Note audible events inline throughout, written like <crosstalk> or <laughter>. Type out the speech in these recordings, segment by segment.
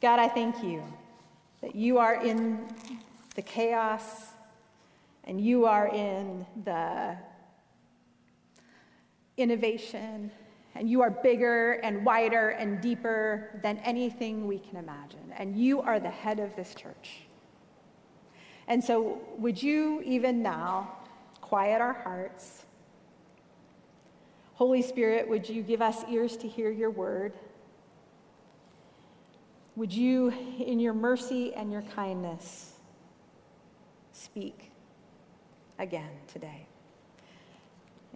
God, I thank you that you are in the chaos and you are in the innovation and you are bigger and wider and deeper than anything we can imagine. And you are the head of this church. And so, would you even now quiet our hearts? Holy Spirit, would you give us ears to hear your word? Would you, in your mercy and your kindness, speak again today?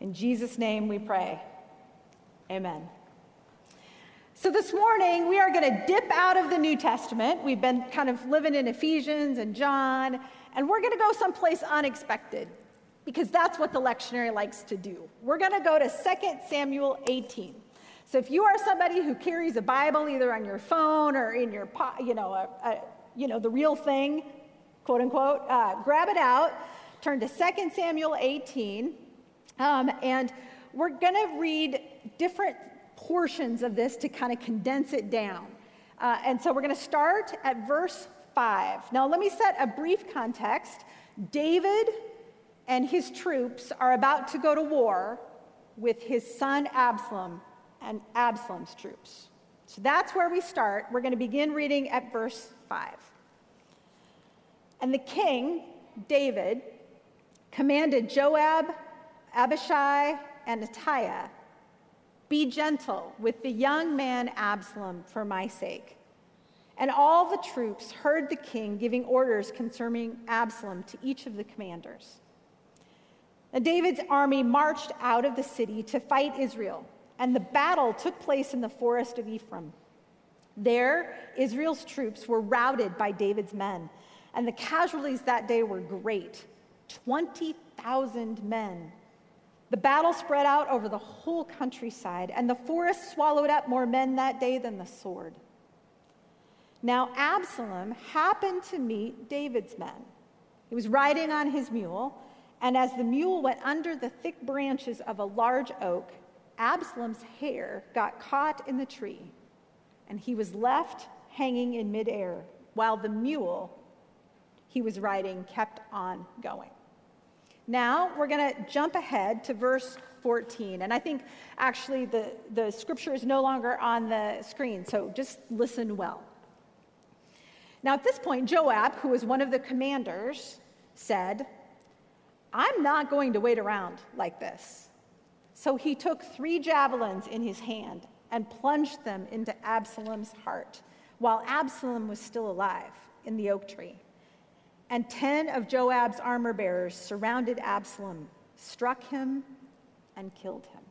In Jesus' name we pray. Amen. So, this morning, we are going to dip out of the New Testament. We've been kind of living in Ephesians and John, and we're going to go someplace unexpected because that's what the lectionary likes to do. We're going to go to 2 Samuel 18. So, if you are somebody who carries a Bible either on your phone or in your, you know, a, a, you know the real thing, quote unquote, uh, grab it out, turn to 2 Samuel 18, um, and we're going to read different portions of this to kind of condense it down. Uh, and so we're going to start at verse 5. Now, let me set a brief context. David and his troops are about to go to war with his son Absalom and Absalom's troops. So that's where we start. We're going to begin reading at verse 5. And the king, David, commanded Joab, Abishai, and Ittai be gentle with the young man Absalom for my sake. And all the troops heard the king giving orders concerning Absalom to each of the commanders. And David's army marched out of the city to fight Israel, and the battle took place in the forest of Ephraim. There, Israel's troops were routed by David's men, and the casualties that day were great 20,000 men the battle spread out over the whole countryside, and the forest swallowed up more men that day than the sword. Now, Absalom happened to meet David's men. He was riding on his mule, and as the mule went under the thick branches of a large oak, Absalom's hair got caught in the tree, and he was left hanging in midair, while the mule he was riding kept on going. Now we're going to jump ahead to verse 14. And I think actually the, the scripture is no longer on the screen, so just listen well. Now at this point, Joab, who was one of the commanders, said, I'm not going to wait around like this. So he took three javelins in his hand and plunged them into Absalom's heart while Absalom was still alive in the oak tree. And 10 of Joab's armor bearers surrounded Absalom, struck him, and killed him.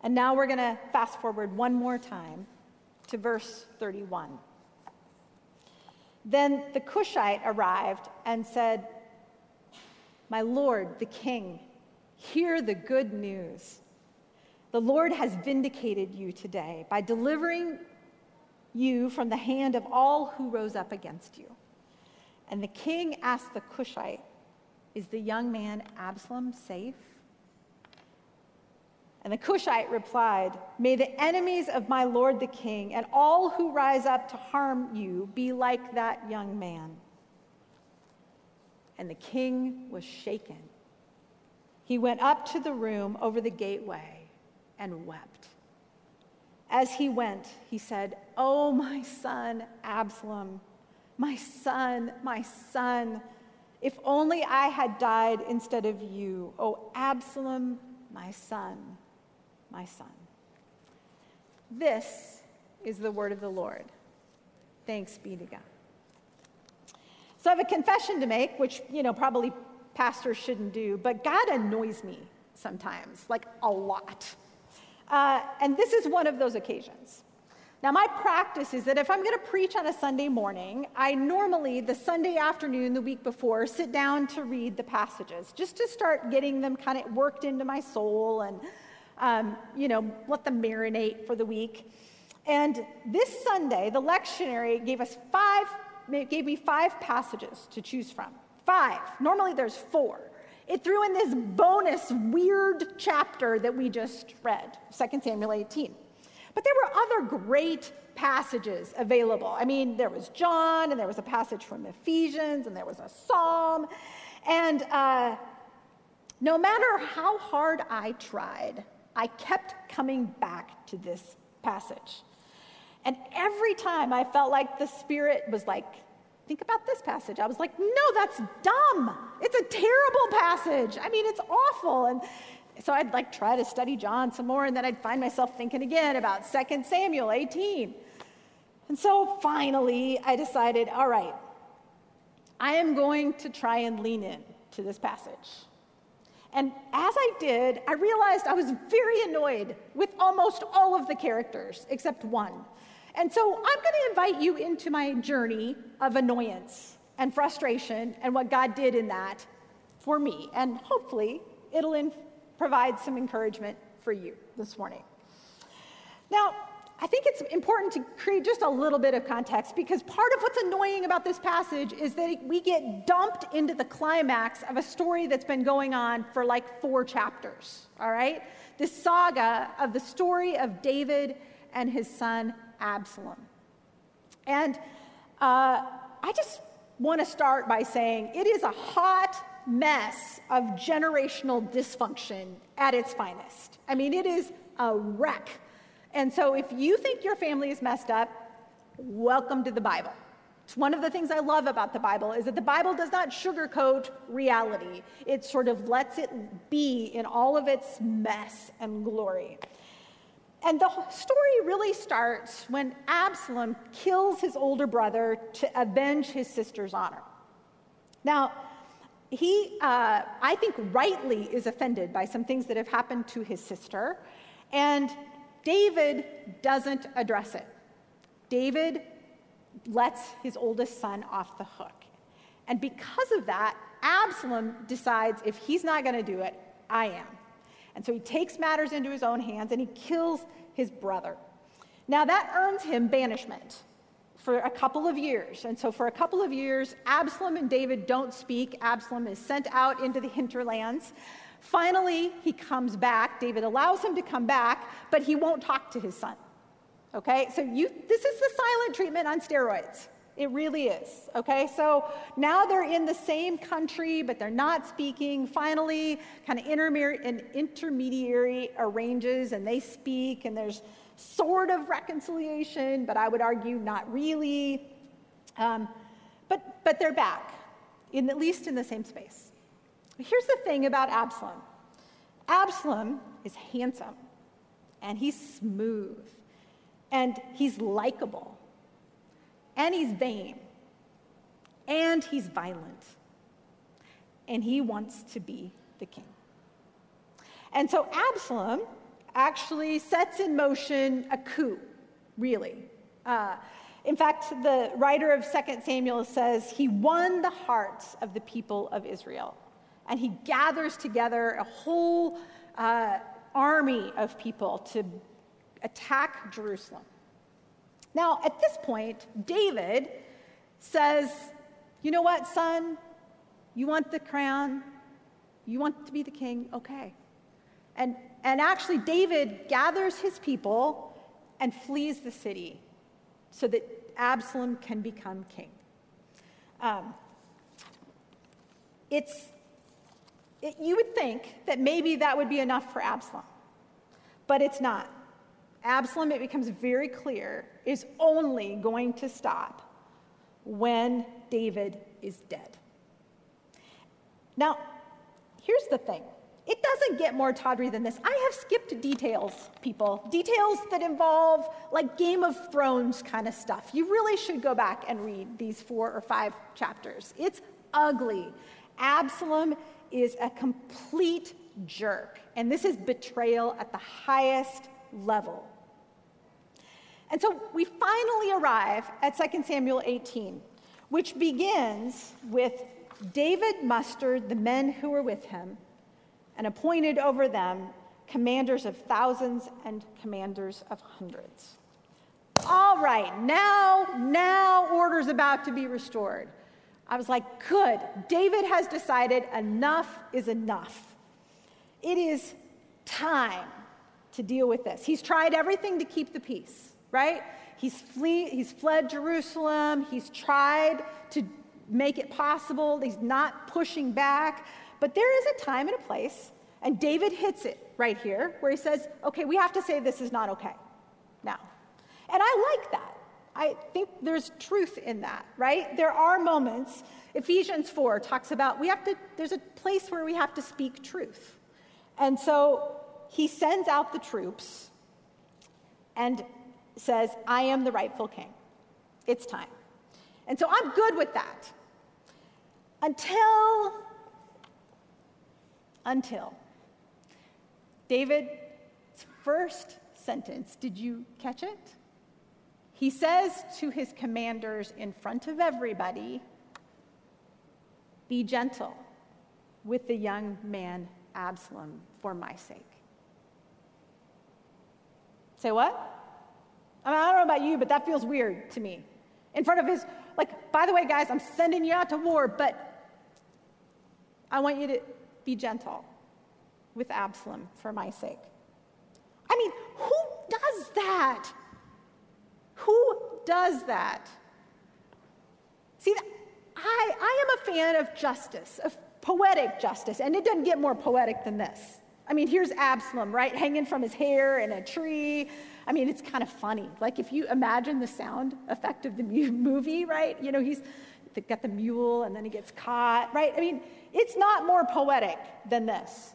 And now we're going to fast forward one more time to verse 31. Then the Cushite arrived and said, My lord, the king, hear the good news. The Lord has vindicated you today by delivering you from the hand of all who rose up against you. And the king asked the Cushite, Is the young man Absalom safe? And the Cushite replied, May the enemies of my lord the king and all who rise up to harm you be like that young man. And the king was shaken. He went up to the room over the gateway and wept. As he went, he said, Oh, my son Absalom. My son, my son, if only I had died instead of you. Oh, Absalom, my son, my son. This is the word of the Lord. Thanks be to God. So I have a confession to make, which, you know, probably pastors shouldn't do, but God annoys me sometimes, like a lot. Uh, and this is one of those occasions. Now, my practice is that if I'm going to preach on a Sunday morning, I normally, the Sunday afternoon, the week before, sit down to read the passages, just to start getting them kind of worked into my soul and, um, you know, let them marinate for the week. And this Sunday, the lectionary gave us five, gave me five passages to choose from. Five. Normally there's four. It threw in this bonus weird chapter that we just read, 2 Samuel 18. But there were other great passages available. I mean, there was John, and there was a passage from Ephesians, and there was a psalm. And uh, no matter how hard I tried, I kept coming back to this passage. And every time I felt like the Spirit was like, think about this passage. I was like, no, that's dumb. It's a terrible passage. I mean, it's awful. And so I'd like try to study John some more, and then I'd find myself thinking again about 2 Samuel 18. And so finally, I decided, all right, I am going to try and lean in to this passage. And as I did, I realized I was very annoyed with almost all of the characters except one. And so I'm going to invite you into my journey of annoyance and frustration and what God did in that for me. And hopefully, it'll in- provide some encouragement for you this morning. Now, I think it's important to create just a little bit of context because part of what's annoying about this passage is that we get dumped into the climax of a story that's been going on for like four chapters, all right? This saga of the story of David and his son Absalom. And uh, I just want to start by saying it is a hot mess of generational dysfunction at its finest. I mean, it is a wreck and so if you think your family is messed up, welcome to the Bible. It's one of the things I love about the Bible is that the Bible does not sugarcoat reality. It sort of lets it be in all of its mess and glory. And the story really starts when Absalom kills his older brother to avenge his sister's honor. Now, he, uh, I think, rightly is offended by some things that have happened to his sister. And David doesn't address it. David lets his oldest son off the hook. And because of that, Absalom decides if he's not going to do it, I am. And so he takes matters into his own hands and he kills his brother. Now that earns him banishment for a couple of years. And so for a couple of years, Absalom and David don't speak. Absalom is sent out into the hinterlands. Finally, he comes back. David allows him to come back, but he won't talk to his son. Okay, so you, this is the silent treatment on steroids. It really is. Okay, so now they're in the same country, but they're not speaking. Finally, kind of an intermediary arranges and they speak, and there's sort of reconciliation, but I would argue not really. Um, but, but they're back, in, at least in the same space. Here's the thing about Absalom Absalom is handsome, and he's smooth, and he's likable, and he's vain, and he's violent, and he wants to be the king. And so Absalom actually sets in motion a coup, really. Uh, in fact, the writer of 2 Samuel says he won the hearts of the people of Israel and he gathers together a whole uh, army of people to attack Jerusalem. Now, at this point, David says, You know what, son? You want the crown? You want to be the king? Okay. And, and actually, David gathers his people and flees the city so that Absalom can become king. Um, it's it, you would think that maybe that would be enough for Absalom, but it's not. Absalom, it becomes very clear, is only going to stop when David is dead. Now, here's the thing it doesn't get more tawdry than this. I have skipped details, people. Details that involve like Game of Thrones kind of stuff. You really should go back and read these four or five chapters. It's ugly. Absalom is a complete jerk. And this is betrayal at the highest level. And so we finally arrive at 2 Samuel 18, which begins with David mustered the men who were with him and appointed over them commanders of thousands and commanders of hundreds. All right, now, now order's about to be restored. I was like, good. David has decided enough is enough. It is time to deal with this. He's tried everything to keep the peace, right? He's, flee, he's fled Jerusalem. He's tried to make it possible. He's not pushing back. But there is a time and a place, and David hits it right here, where he says, okay, we have to say this is not okay now. And I like that. I think there's truth in that, right? There are moments, Ephesians 4 talks about we have to, there's a place where we have to speak truth. And so he sends out the troops and says, I am the rightful king. It's time. And so I'm good with that. Until, until David's first sentence, did you catch it? He says to his commanders in front of everybody, Be gentle with the young man Absalom for my sake. Say what? I, mean, I don't know about you, but that feels weird to me. In front of his, like, by the way, guys, I'm sending you out to war, but I want you to be gentle with Absalom for my sake. I mean, who does that? Who does that? See, I, I am a fan of justice, of poetic justice, and it doesn't get more poetic than this. I mean, here's Absalom, right, hanging from his hair in a tree. I mean, it's kind of funny. Like, if you imagine the sound effect of the <laughs> movie, right? You know, he's got the mule and then he gets caught, right? I mean, it's not more poetic than this.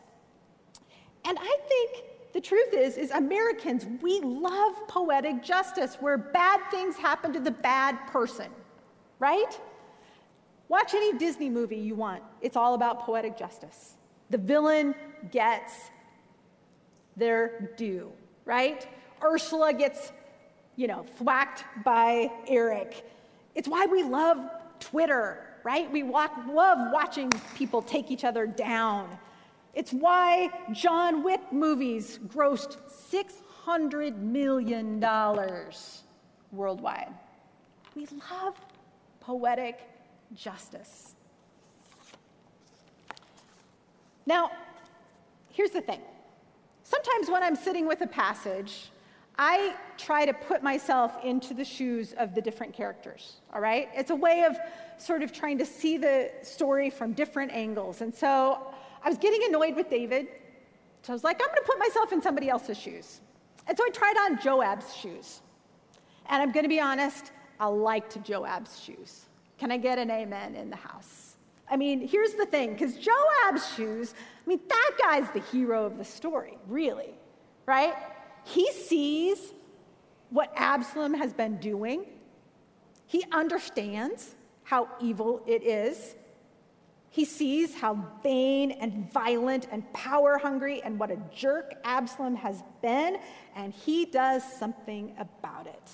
And I think the truth is is Americans, we love poetic justice where bad things happen to the bad person, right? Watch any Disney movie you want. It's all about poetic justice. The villain gets their due, right? Ursula gets, you know, thwacked by Eric. It's why we love Twitter, right? We walk, love watching people take each other down. It's why John Wick movies grossed $600 million worldwide. We love poetic justice. Now, here's the thing. Sometimes when I'm sitting with a passage, I try to put myself into the shoes of the different characters, all right? It's a way of sort of trying to see the story from different angles. And so I was getting annoyed with David. So I was like, I'm going to put myself in somebody else's shoes. And so I tried on Joab's shoes. And I'm going to be honest, I liked Joab's shoes. Can I get an amen in the house? I mean, here's the thing because Joab's shoes, I mean, that guy's the hero of the story, really, right? He sees what Absalom has been doing, he understands how evil it is. He sees how vain and violent and power hungry and what a jerk Absalom has been, and he does something about it.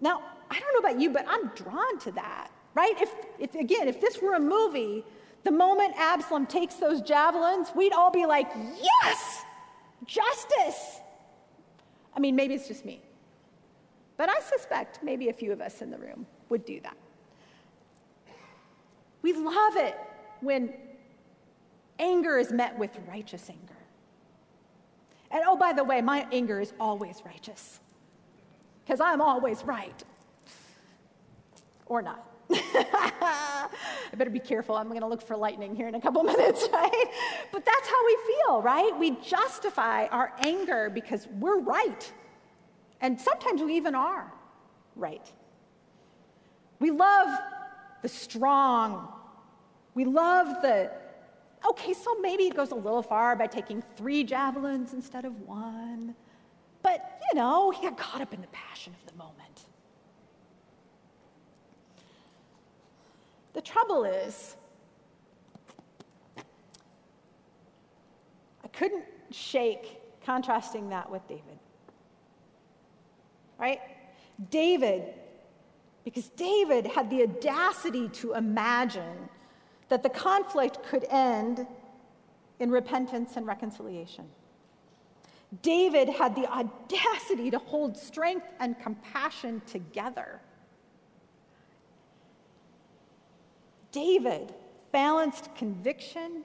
Now, I don't know about you, but I'm drawn to that, right? If, if again, if this were a movie, the moment Absalom takes those javelins, we'd all be like, yes, justice. I mean, maybe it's just me, but I suspect maybe a few of us in the room would do that. We love it when anger is met with righteous anger. And oh, by the way, my anger is always righteous because I'm always right. Or not. <laughs> I better be careful. I'm going to look for lightning here in a couple <laughs> minutes, right? But that's how we feel, right? We justify our anger because we're right. And sometimes we even are right. We love the strong. We love the, okay, so maybe it goes a little far by taking three javelins instead of one. But, you know, he got caught up in the passion of the moment. The trouble is, I couldn't shake contrasting that with David. Right? David because David had the audacity to imagine that the conflict could end in repentance and reconciliation. David had the audacity to hold strength and compassion together. David balanced conviction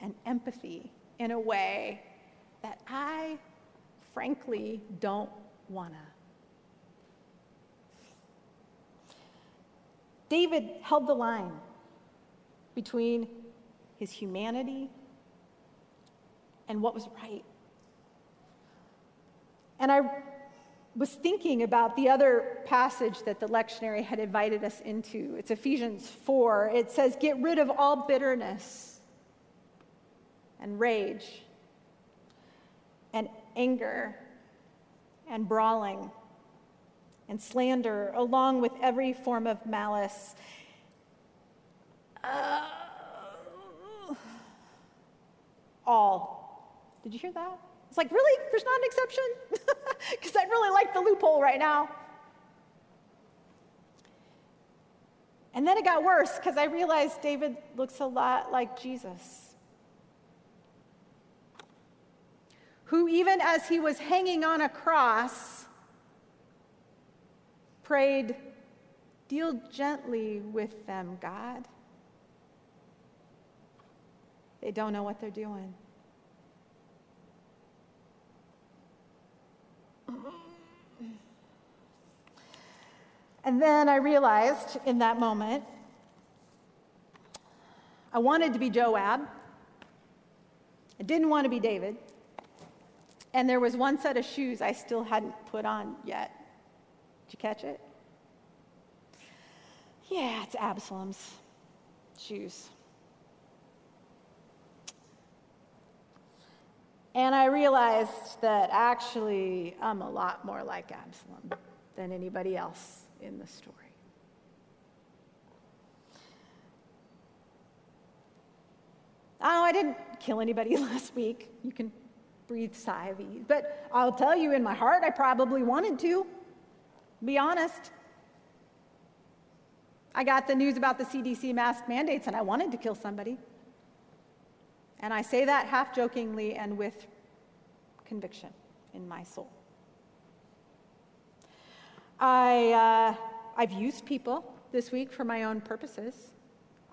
and empathy in a way that I frankly don't wanna. David held the line between his humanity and what was right. And I was thinking about the other passage that the lectionary had invited us into. It's Ephesians 4. It says, Get rid of all bitterness and rage and anger and brawling and slander, along with every form of malice. Uh, all. Did you hear that? It's like, really? There's not an exception? <laughs> Because I'd really like the loophole right now. And then it got worse because I realized David looks a lot like Jesus, who, even as he was hanging on a cross, prayed, Deal gently with them, God. They don't know what they're doing. And then I realized in that moment, I wanted to be Joab. I didn't want to be David. And there was one set of shoes I still hadn't put on yet. Did you catch it? Yeah, it's Absalom's shoes. And I realized that actually I'm a lot more like Absalom than anybody else in the story. Oh, I didn't kill anybody <laughs> last week. You can breathe sigh of ease. But I'll tell you, in my heart, I probably wanted to. Be honest. I got the news about the CDC mask mandates and I wanted to kill somebody. And I say that half jokingly and with conviction in my soul. I, uh, I've used people this week for my own purposes.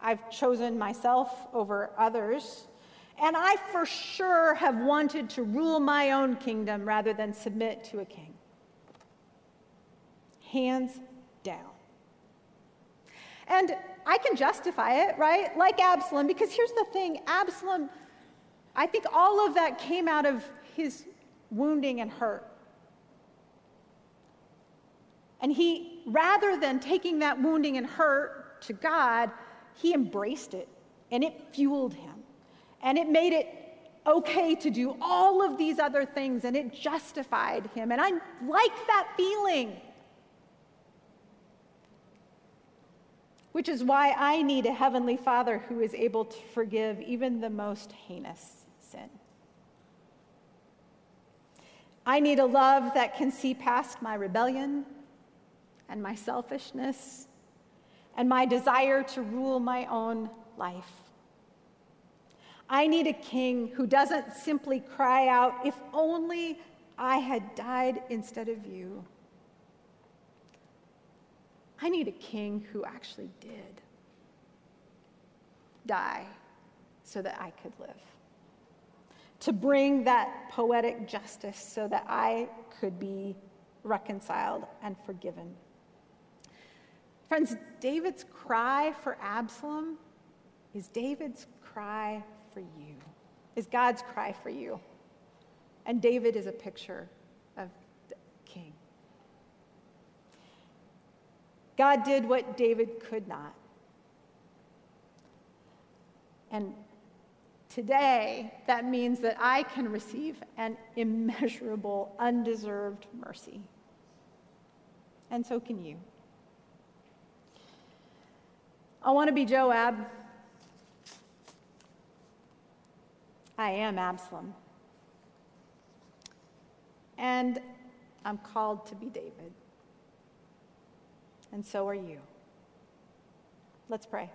I've chosen myself over others. And I for sure have wanted to rule my own kingdom rather than submit to a king. Hands down. And I can justify it, right? Like Absalom, because here's the thing Absalom, I think all of that came out of his wounding and hurt. And he, rather than taking that wounding and hurt to God, he embraced it and it fueled him. And it made it okay to do all of these other things and it justified him. And I like that feeling. Which is why I need a heavenly Father who is able to forgive even the most heinous sin. I need a love that can see past my rebellion and my selfishness and my desire to rule my own life. I need a king who doesn't simply cry out, If only I had died instead of you. I need a king who actually did die so that I could live. To bring that poetic justice so that I could be reconciled and forgiven. Friends, David's cry for Absalom is David's cry for you, is God's cry for you. And David is a picture of the king. God did what David could not. And today, that means that I can receive an immeasurable, undeserved mercy. And so can you. I want to be Joab. I am Absalom. And I'm called to be David and so are you. Let's pray.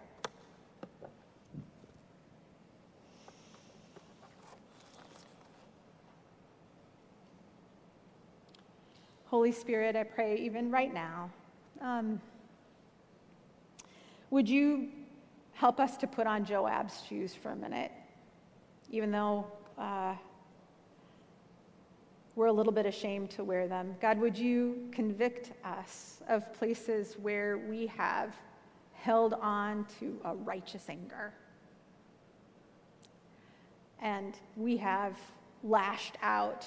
Holy Spirit, I pray even right now, um, would you help us to put on Joab's shoes for a minute, even though uh, we're a little bit ashamed to wear them. God, would you convict us of places where we have held on to a righteous anger. And we have lashed out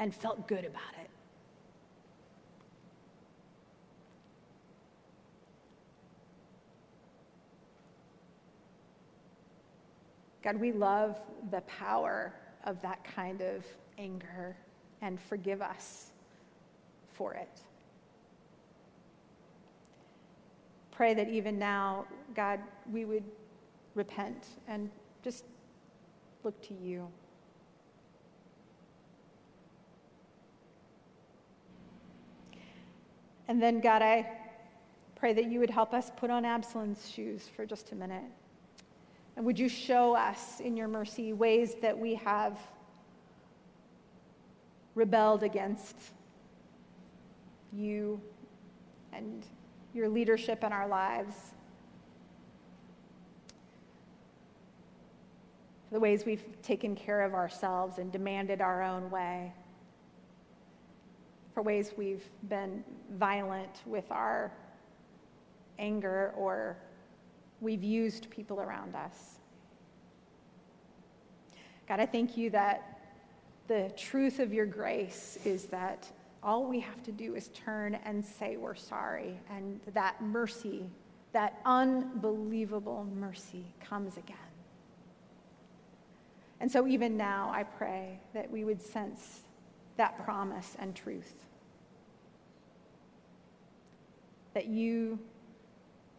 and felt good about it. God, we love the power of that kind of anger and forgive us for it. Pray that even now, God, we would repent and just look to you. And then, God, I pray that you would help us put on Absalom's shoes for just a minute. And would you show us in your mercy ways that we have rebelled against you and your leadership in our lives? The ways we've taken care of ourselves and demanded our own way. For ways we've been violent with our anger or we've used people around us. God, I thank you that the truth of your grace is that all we have to do is turn and say we're sorry, and that mercy, that unbelievable mercy, comes again. And so, even now, I pray that we would sense that promise and truth. That you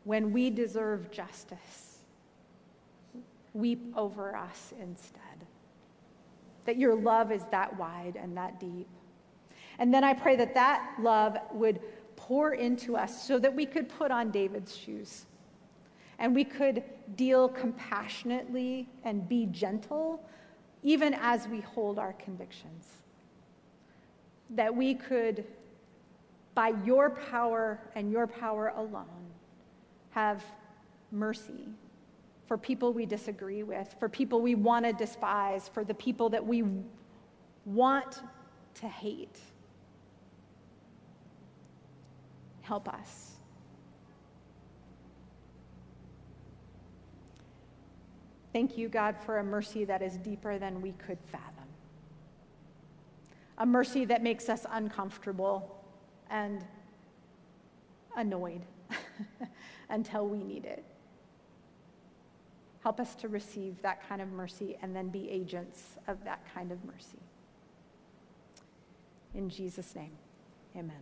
when we deserve justice, weep over us instead. That your love is that wide and that deep. And then I pray that that love would pour into us so that we could put on David's shoes and we could deal compassionately and be gentle even as we hold our convictions. That we could, by your power and your power alone, have mercy for people we disagree with, for people we want to despise, for the people that we want to hate. Help us. Thank you, God, for a mercy that is deeper than we could fathom. A mercy that makes us uncomfortable and annoyed. <laughs> until we need it. Help us to receive that kind of mercy and then be agents of that kind of mercy. In Jesus' name, amen.